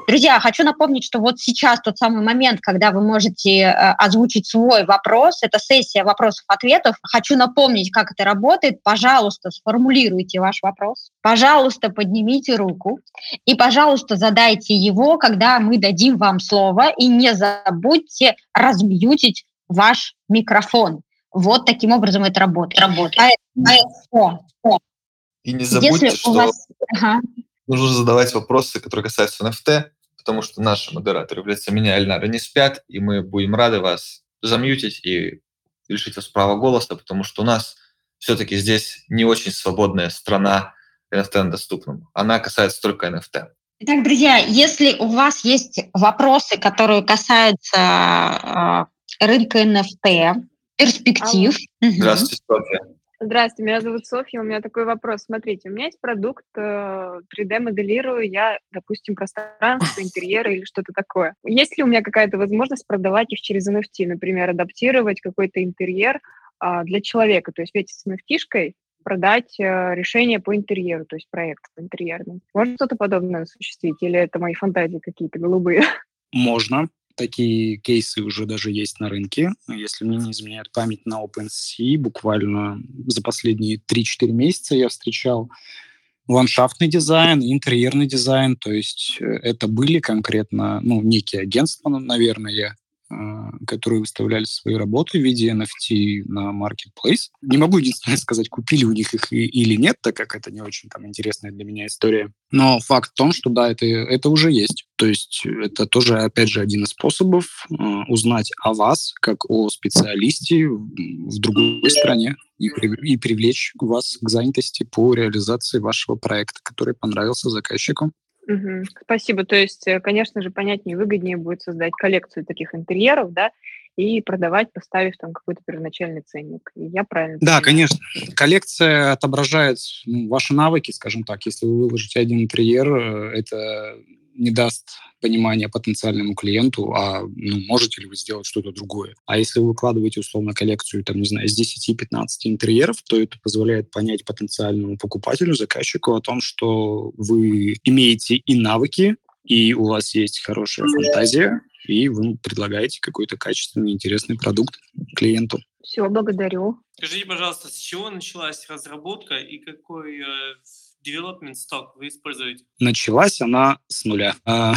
Друзья, хочу напомнить, что вот сейчас тот самый момент, когда вы можете э, озвучить свой вопрос. Это сессия вопросов-ответов. Хочу напомнить, как это работает. Пожалуйста, сформулируйте ваш вопрос. Пожалуйста, поднимите руку. И, пожалуйста, задайте его, когда мы дадим вам слово. И не забудьте размьютить ваш микрофон. Вот таким образом это работает. работает. А, а, и не забудьте, Если что вас... ага. нужно задавать вопросы, которые касаются NFT, потому что наши модераторы, являются меня и Эльнара, не спят, и мы будем рады вас замьютить и лишить вас права голоса, потому что у нас все-таки здесь не очень свободная страна NFT доступным. Она касается только NFT. Итак, друзья, если у вас есть вопросы, которые касаются э, рынка NFT, перспектив. Здравствуйте, Софья. Здравствуйте, меня зовут Софья. У меня такой вопрос. Смотрите, у меня есть продукт, 3D-моделирую э, я, допустим, *laughs* пространство, интерьеры или что-то такое. Есть ли у меня какая-то возможность продавать их через NFT, например, адаптировать какой-то интерьер а, для человека? То есть ведь с NFT-шкой продать э, решение по интерьеру, то есть проект по интерьерному. Можно что-то подобное осуществить или это мои фантазии какие-то голубые? Можно. Такие кейсы уже даже есть на рынке. Если мне не изменяет память на OpenSea, буквально за последние 3-4 месяца я встречал ландшафтный дизайн, интерьерный дизайн, то есть э, это были конкретно, ну, некие агентства, наверное, а, которые выставляли свои работы в виде NFT на Marketplace. Не могу единственное *laughs* сказать, купили у них их или нет, так как это не очень там интересная для меня история. Но факт в том, что да, это, это уже есть. То есть это тоже, опять же, один из способов э, узнать о вас, как о специалисте в другой стране и, и привлечь вас к занятости по реализации вашего проекта, который понравился заказчику. Угу. Спасибо. То есть, э, конечно же, понятнее, выгоднее будет создать коллекцию таких интерьеров, да, и продавать, поставив там какой-то первоначальный ценник. Я правильно Да, понимаю? конечно. Коллекция отображает ну, ваши навыки, скажем так. Если вы выложите один интерьер, э, это не даст понимания потенциальному клиенту, а ну, можете ли вы сделать что-то другое. А если вы выкладываете, условно, коллекцию, там, не знаю, из 10-15 интерьеров, то это позволяет понять потенциальному покупателю, заказчику о том, что вы имеете и навыки, и у вас есть хорошая фантазия, и вы предлагаете какой-то качественный, интересный продукт клиенту. Все, благодарю. Скажите, пожалуйста, с чего началась разработка и какой э, development stock вы используете? Началась она с нуля. А,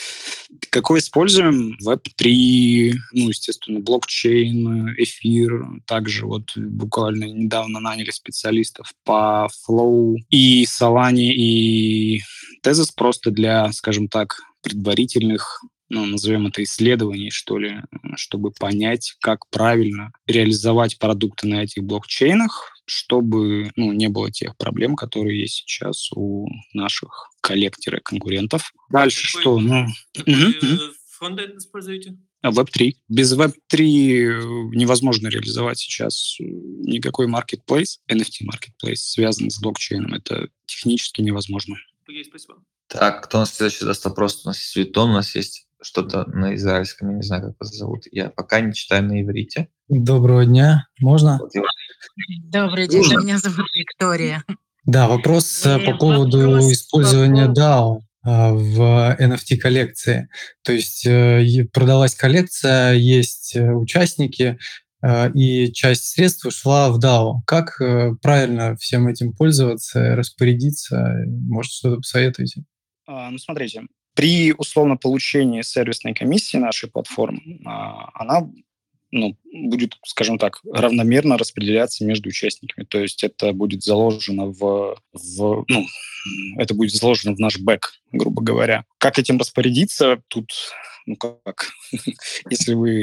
*laughs* какой используем? Web3, ну, естественно, блокчейн, эфир. Также вот буквально недавно наняли специалистов по Flow и Solana, и Tezos просто для, скажем так, предварительных ну, назовем это исследований, что ли, чтобы понять, как правильно реализовать продукты на этих блокчейнах, чтобы ну, не было тех проблем, которые есть сейчас у наших коллекторов-конкурентов. Дальше какой, что? Ну, какой фронтенд используете? Web3. А, Без Web3 невозможно реализовать сейчас никакой marketplace, NFT marketplace, связанный с блокчейном. Это технически невозможно. Окей, спасибо. Так, кто у нас следующий задаст вопрос? У нас есть Витон, у нас есть что-то на израильском, я не знаю, как вас зовут. Я пока не читаю на иврите. Доброго дня. Можно? Добрый день, Можно? меня зовут Виктория. Да, вопрос И по поводу вопрос использования по... DAO а, в NFT-коллекции. То есть э, продалась коллекция, есть э, участники, и часть средств ушла в DAO. Как э, правильно всем этим пользоваться, распорядиться? Может, что-то посоветуете? А, ну, смотрите, при условно получении сервисной комиссии нашей платформы а, она ну, будет, скажем так, равномерно распределяться между участниками. То есть это будет заложено в, в ну, это будет заложено в наш бэк, грубо говоря. Как этим распорядиться? Тут ну как, *laughs* если вы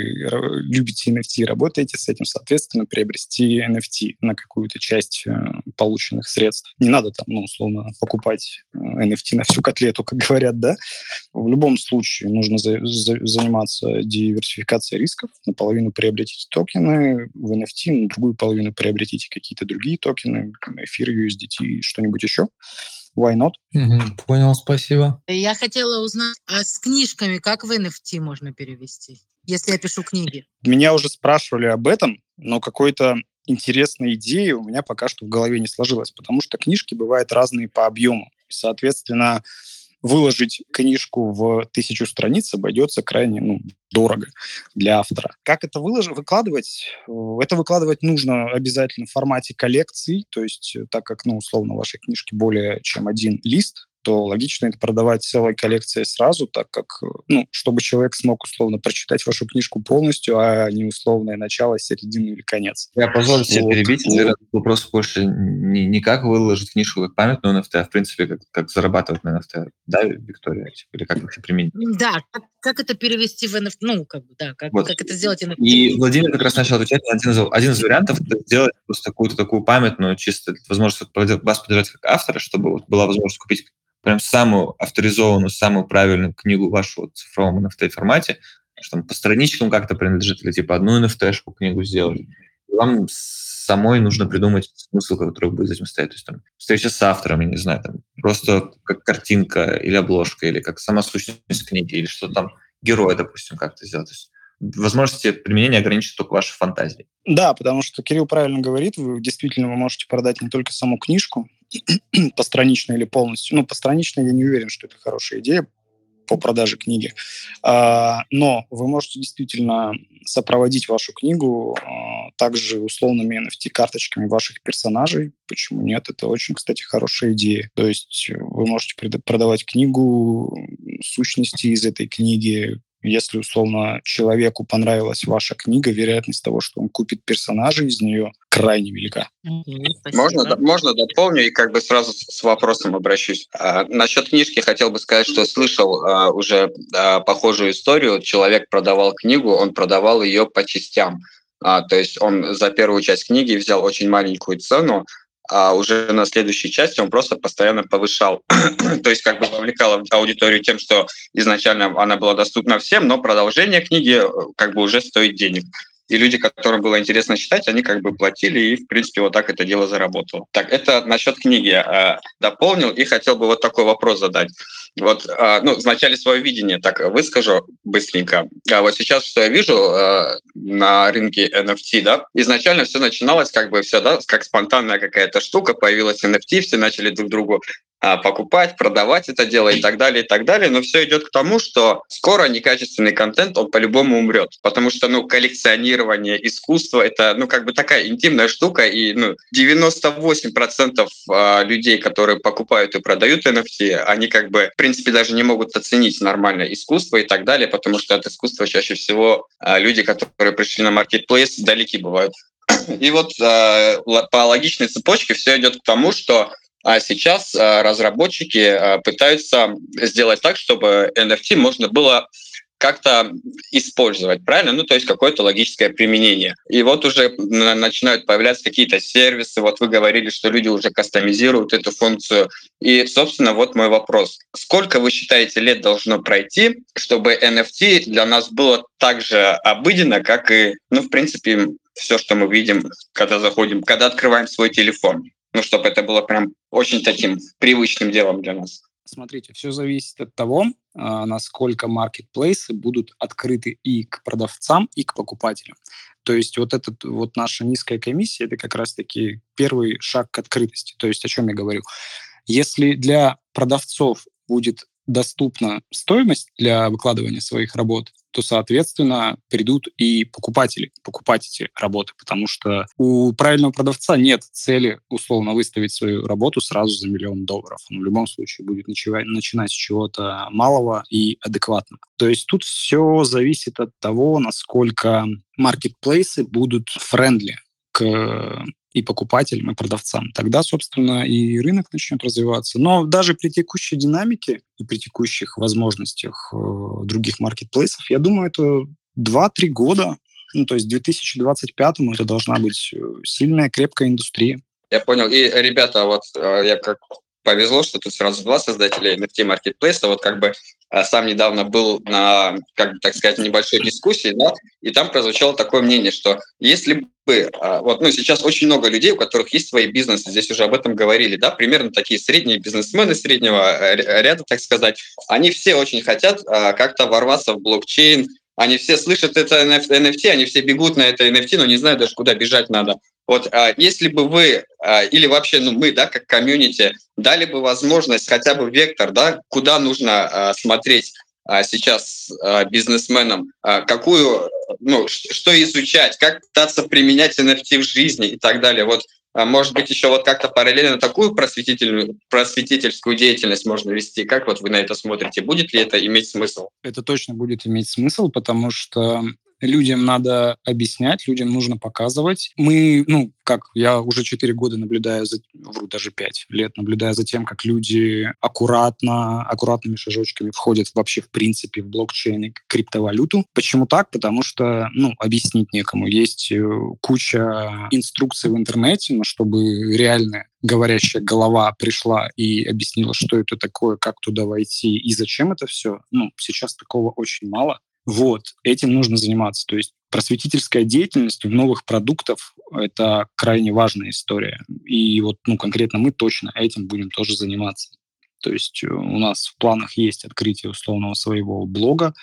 любите NFT и работаете с этим, соответственно, приобрести NFT на какую-то часть э, полученных средств. Не надо там, ну, условно, покупать NFT э, на всю котлету, *laughs* как говорят, да. В любом случае нужно за, за, заниматься диверсификацией рисков. Наполовину приобретите токены в NFT, на другую половину приобретите какие-то другие токены, эфир, USDT, что-нибудь еще why not? Угу, понял, спасибо. Я хотела узнать, а с книжками как в NFT можно перевести, если я пишу книги? Меня уже спрашивали об этом, но какой-то интересной идеи у меня пока что в голове не сложилось, потому что книжки бывают разные по объему. Соответственно, выложить книжку в тысячу страниц обойдется крайне ну, дорого для автора. Как это вылож... выкладывать? Это выкладывать нужно обязательно в формате коллекций, то есть э, так как, ну, условно, вашей книжке более чем один лист, то логично это продавать целой коллекцией сразу, так как, э, ну, чтобы человек смог условно прочитать вашу книжку полностью, а не условное начало, середину или конец. Я позволю себе вот. перебить. Вот. Вопрос больше не, не как выложить книжку как памятную NFT, а в принципе как, как зарабатывать на NFT. Да, Виктория? Или как это применить? Да, как, это перевести в NFT? Ну, как бы, да, как, вот. как это сделать NFT? И Владимир как раз начал отвечать на один из, один из вариантов, это сделать просто какую-то такую памятную, чисто возможность вас поддержать как автора, чтобы вот была возможность купить прям самую авторизованную, самую правильную книгу вашего цифровом NFT-формате, что там по страничкам как-то принадлежит, или типа одну NFT-шку книгу сделать. И вам самой нужно придумать смысл, который будет за этим стоять. То есть там встреча с автором, я не знаю, там просто как картинка или обложка, или как сама сущность книги, или что там герой, допустим, как-то сделать. То есть возможности применения ограничены только вашей фантазией. Да, потому что Кирилл правильно говорит, вы действительно вы можете продать не только саму книжку, *clears throat* постранично или полностью. Ну, постранично я не уверен, что это хорошая идея по продаже книги. А, но вы можете действительно сопроводить вашу книгу а, также условными NFT-карточками ваших персонажей. Почему нет? Это очень, кстати, хорошая идея. То есть вы можете продавать книгу, сущности из этой книги, если, условно, человеку понравилась ваша книга, вероятность того, что он купит персонажа из нее, крайне велика. Можно, можно дополню и как бы сразу с вопросом обращусь. А, насчет книжки хотел бы сказать, что слышал а, уже а, похожую историю. Человек продавал книгу, он продавал ее по частям. А, то есть он за первую часть книги взял очень маленькую цену, а уже на следующей части он просто постоянно повышал. *clears throat* То есть как бы вовлекал аудиторию тем, что изначально она была доступна всем, но продолжение книги э, как бы уже стоит денег. И люди, которым было интересно читать, они как бы платили, и, в принципе, вот так это дело заработало. Так, это насчет книги э, дополнил, и хотел бы вот такой вопрос задать. Вот, э, ну, вначале свое видение так выскажу быстренько. А вот сейчас, что я вижу э, на рынке NFT, да, изначально все начиналось как бы все, да, как спонтанная какая-то штука, появилась NFT, все начали друг другу а, покупать, продавать это дело и так далее, и так далее. Но все идет к тому, что скоро некачественный контент, он по-любому умрет. Потому что, ну, коллекционирование, искусство — это, ну, как бы такая интимная штука. И, ну, 98% а, людей, которые покупают и продают NFT, они как бы, в принципе, даже не могут оценить нормально искусство и так далее, потому что от искусства чаще всего а, люди, которые пришли на marketplace, далеки бывают. *coughs* И вот по логичной цепочке все идет к тому, что а сейчас а, разработчики а, пытаются сделать так, чтобы NFT можно было как-то использовать, правильно? Ну, то есть какое-то логическое применение. И вот уже начинают появляться какие-то сервисы. Вот вы говорили, что люди уже кастомизируют эту функцию. И, собственно, вот мой вопрос. Сколько вы считаете лет должно пройти, чтобы NFT для нас было так же обыденно, как и, ну, в принципе, все, что мы видим, когда заходим, когда открываем свой телефон? Ну, чтобы это было прям очень таким привычным делом для нас. Смотрите, все зависит от того, а, насколько маркетплейсы будут открыты и к продавцам, и к покупателям. То есть вот этот вот наша низкая комиссия, это как раз-таки первый шаг к открытости. То есть о чем я говорю? Если для продавцов будет доступна стоимость для выкладывания своих работ, то, соответственно, придут и покупатели покупать эти работы, потому что у правильного продавца нет цели условно выставить свою работу сразу за миллион долларов. Он в любом случае будет начинать с чего-то малого и адекватного. То есть тут все зависит от того, насколько маркетплейсы будут френдли к и покупателям, и продавцам. Тогда, собственно, и рынок начнет развиваться. Но даже при текущей динамике и при текущих возможностях э, других маркетплейсов, я думаю, это 2-3 года, ну, то есть к 2025 это должна быть э, сильная, крепкая индустрия. Я понял. И, ребята, вот э, я как повезло, что тут сразу два создателя NFT маркетплейса. Вот как бы сам недавно был на, как бы так сказать, небольшой дискуссии, да, и там прозвучало такое мнение, что если бы, а, вот, ну, сейчас очень много людей, у которых есть свои бизнесы, здесь уже об этом говорили, да, примерно такие средние бизнесмены среднего э, ряда, так сказать, они все очень хотят как-то ворваться в блокчейн, они все слышат это NFT, они все бегут на это NFT, но не знают даже, куда бежать надо. Вот а, если бы вы а, или вообще ну, мы, да, как комьюнити, дали бы возможность хотя бы вектор, да, куда нужно а, смотреть сейчас бизнесменам, какую, ну, что изучать, как пытаться применять NFT в жизни и так далее. Вот может быть, еще вот как-то параллельно такую просветительную, просветительскую деятельность можно вести. Как вот вы на это смотрите? Будет ли это иметь смысл? Это точно будет иметь смысл, потому что людям надо объяснять, людям нужно показывать. Мы, ну, как я уже 4 года наблюдаю, за, вру, даже 5 лет наблюдаю за тем, как люди аккуратно, аккуратными шажочками входят вообще в принципе в блокчейн и криптовалюту. Почему так? Потому что, ну, объяснить некому. Есть э, куча инструкций в интернете, но чтобы реально говорящая голова пришла и объяснила, что это такое, как туда войти и зачем это все, ну, сейчас такого очень мало. Вот, этим нужно заниматься. То есть просветительская деятельность в новых продуктах – это крайне важная история. И вот ну, конкретно мы точно этим будем тоже заниматься. То есть э, у нас в планах есть открытие условного своего блога,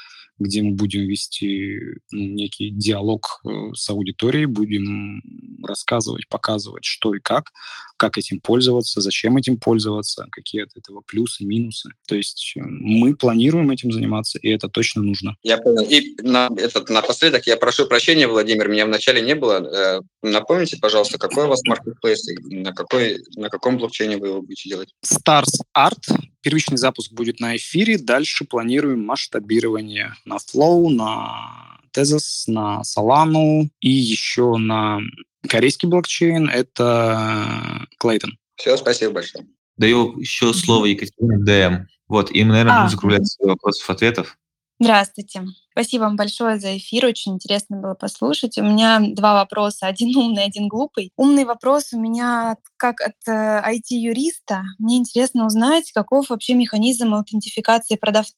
где мы будем вести ну, некий диалог э, с аудиторией, будем рассказывать, показывать, что и как, как этим пользоваться, зачем этим пользоваться, какие от этого плюсы, минусы. То есть э, мы планируем этим заниматься, и это точно нужно. Я понял. И на, этот, напоследок я прошу прощения, Владимир, меня вначале не было. Э, напомните, пожалуйста, какой у вас маркетплейс, на, какой, на каком блокчейне вы его будете делать? Stars Art. Первичный запуск будет на эфире. Дальше планируем масштабирование на Flow, на Tezos, на Solana и еще на корейский блокчейн. Это Clayton. Все, спасибо большое. Даю еще слово Екатерине ДМ. Вот, и мы, наверное, а. закруглять вопросов-ответов. Здравствуйте. Спасибо вам большое за эфир. Очень интересно было послушать. У меня два вопроса. Один *laughs* умный, один глупый. Умный вопрос у меня как от э, IT-юриста. Мне интересно узнать, каков вообще механизм аутентификации продавца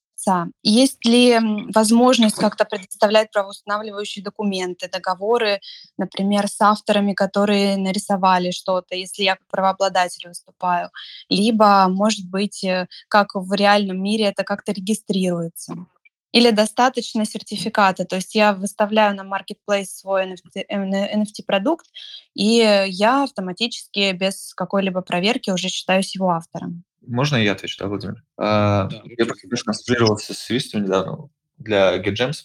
есть ли возможность как-то предоставлять правоустанавливающие документы, договоры, например, с авторами, которые нарисовали что-то, если я как правообладатель выступаю? Либо, может быть, э, как в реальном мире это как-то регистрируется? Или достаточно сертификата, то есть я выставляю на marketplace свой NFT, NFT-продукт, и я автоматически без какой-либо проверки уже считаюсь его автором. Можно я отвечу, да, Владимир? А, да, я просто консультировался с юристом недавно для GetGems.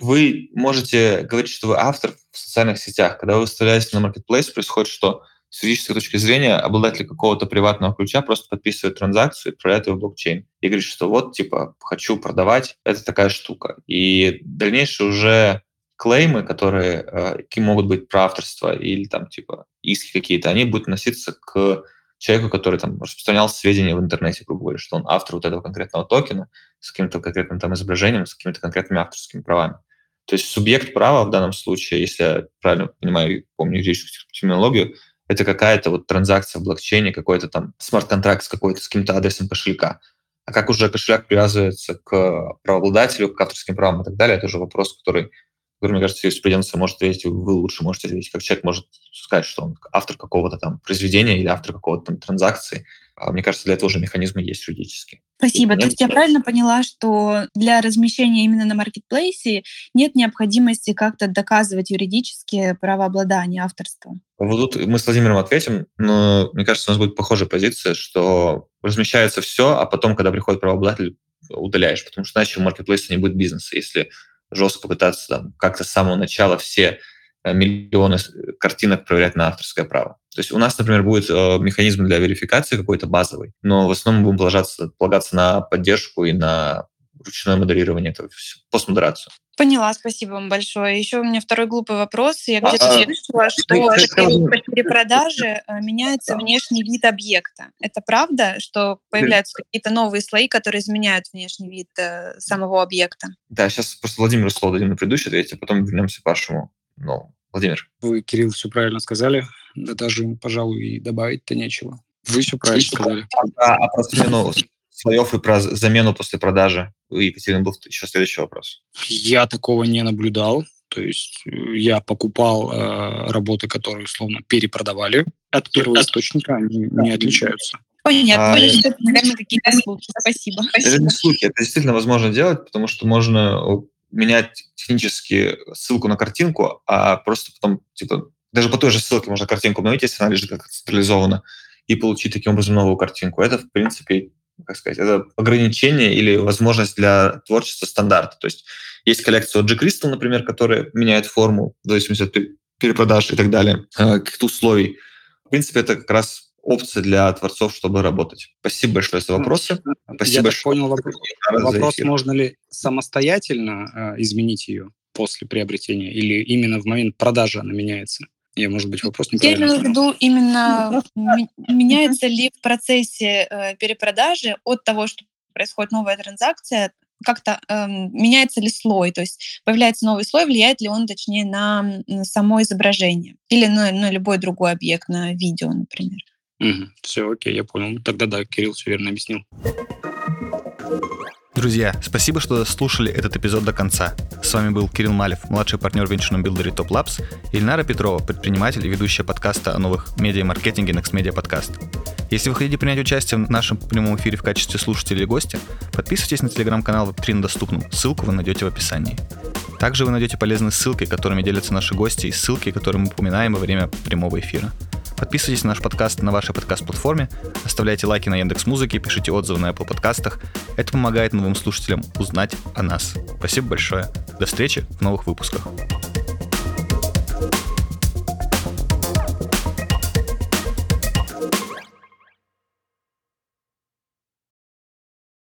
Вы можете говорить, что вы автор в социальных сетях. Когда вы выставляете на Marketplace, происходит что? С юридической точки зрения обладатель какого-то приватного ключа просто подписывает транзакцию и отправляет ее в блокчейн. И говорит, что вот, типа, хочу продавать, это такая штука. И дальнейшие уже клеймы, которые э, могут быть про авторство или там, типа, иски какие-то, они будут носиться к человеку, который там распространял сведения в интернете, грубо говоря, что он автор вот этого конкретного токена с каким-то конкретным там изображением, с какими-то конкретными авторскими правами. То есть субъект права в данном случае, если я правильно понимаю, помню юридическую терминологию, это какая-то вот транзакция в блокчейне, какой-то там смарт-контракт с какой-то с каким-то адресом кошелька. А как уже кошелек привязывается к правообладателю, к авторским правам и так далее, это уже вопрос, который который, мне кажется, юриспруденция может ответить, вы лучше можете ответить, как человек может сказать, что он автор какого-то там произведения или автор какого-то там транзакции. А мне кажется, для этого уже механизмы есть юридические. Спасибо. То есть я правильно поняла, что для размещения именно на маркетплейсе нет необходимости как-то доказывать юридически правообладание авторства? Вот тут мы с Владимиром ответим, но мне кажется, у нас будет похожая позиция, что размещается все, а потом, когда приходит правообладатель, удаляешь, потому что иначе в маркетплейсе не будет бизнеса. Если жестко пытаться там, как-то с самого начала все э, миллионы картинок проверять на авторское право. То есть у нас, например, будет э, механизм для верификации какой-то базовый, но в основном будем полагаться, полагаться на поддержку и на ручное модерирование, это все, постмодерацию. Поняла, спасибо вам большое. Еще у меня второй глупый вопрос. Я где-то а, слышала, что при перепродаже *laughs* э, меняется внешний вид объекта. Это правда, что появляются какие-то новые слои, которые изменяют внешний вид э, самого объекта? Да, сейчас просто Владимиру слово дадим на предыдущий ответ, а потом вернемся к вашему новому. Владимир. Вы, Кирилл, все правильно сказали. Да даже, пожалуй, и добавить-то нечего. Вы все правильно сказали. А, а про смену слоев и про замену после продажи у Екатерины был еще следующий вопрос. Я такого не наблюдал. То есть э, я покупал э, работы, которые условно перепродавали. От первого источника они не отличаются. Понятно. А, это, наверное, какие-то слухи. Спасибо. Это не слухи, это действительно возможно делать, потому что можно менять технически ссылку на картинку, а просто потом, типа, даже по той же ссылке можно картинку обновить, если она лежит как централизованно, и получить таким образом новую картинку. Это, в принципе, как сказать, это ограничение или возможность для творчества стандарта. То есть есть коллекция от G-Crystal, например, которая меняет форму в зависимости от перепродаж и так далее, э, каких-то условий. В принципе, это как раз опция для творцов, чтобы работать. Спасибо большое за вопросы. Спасибо Я большое. понял вопрос. Вопрос, можно ли самостоятельно э, изменить ее после приобретения или именно в момент продажи она меняется? Я, может быть, вопрос не Я имею в виду именно, меняется ли в процессе э, перепродажи от того, что происходит новая транзакция, как-то э, меняется ли слой, то есть появляется новый слой, влияет ли он, точнее, на, на само изображение или на, на любой другой объект, на видео, например. Угу. Все, окей, я понял. Тогда да, Кирилл все верно объяснил. Друзья, спасибо, что слушали этот эпизод до конца. С вами был Кирилл Малев, младший партнер в венчурном билдере Top Labs, Ильнара Петрова, предприниматель и ведущая подкаста о новых медиа-маркетинге Next Media Podcast. Если вы хотите принять участие в нашем прямом эфире в качестве слушателя или гостя, подписывайтесь на телеграм-канал Web3 на доступном. Ссылку вы найдете в описании. Также вы найдете полезные ссылки, которыми делятся наши гости, и ссылки, которые мы упоминаем во время прямого эфира. Подписывайтесь на наш подкаст на вашей подкаст-платформе, оставляйте лайки на Яндекс Музыке, пишите отзывы на Apple подкастах. Это помогает новым слушателям узнать о нас. Спасибо большое. До встречи в новых выпусках.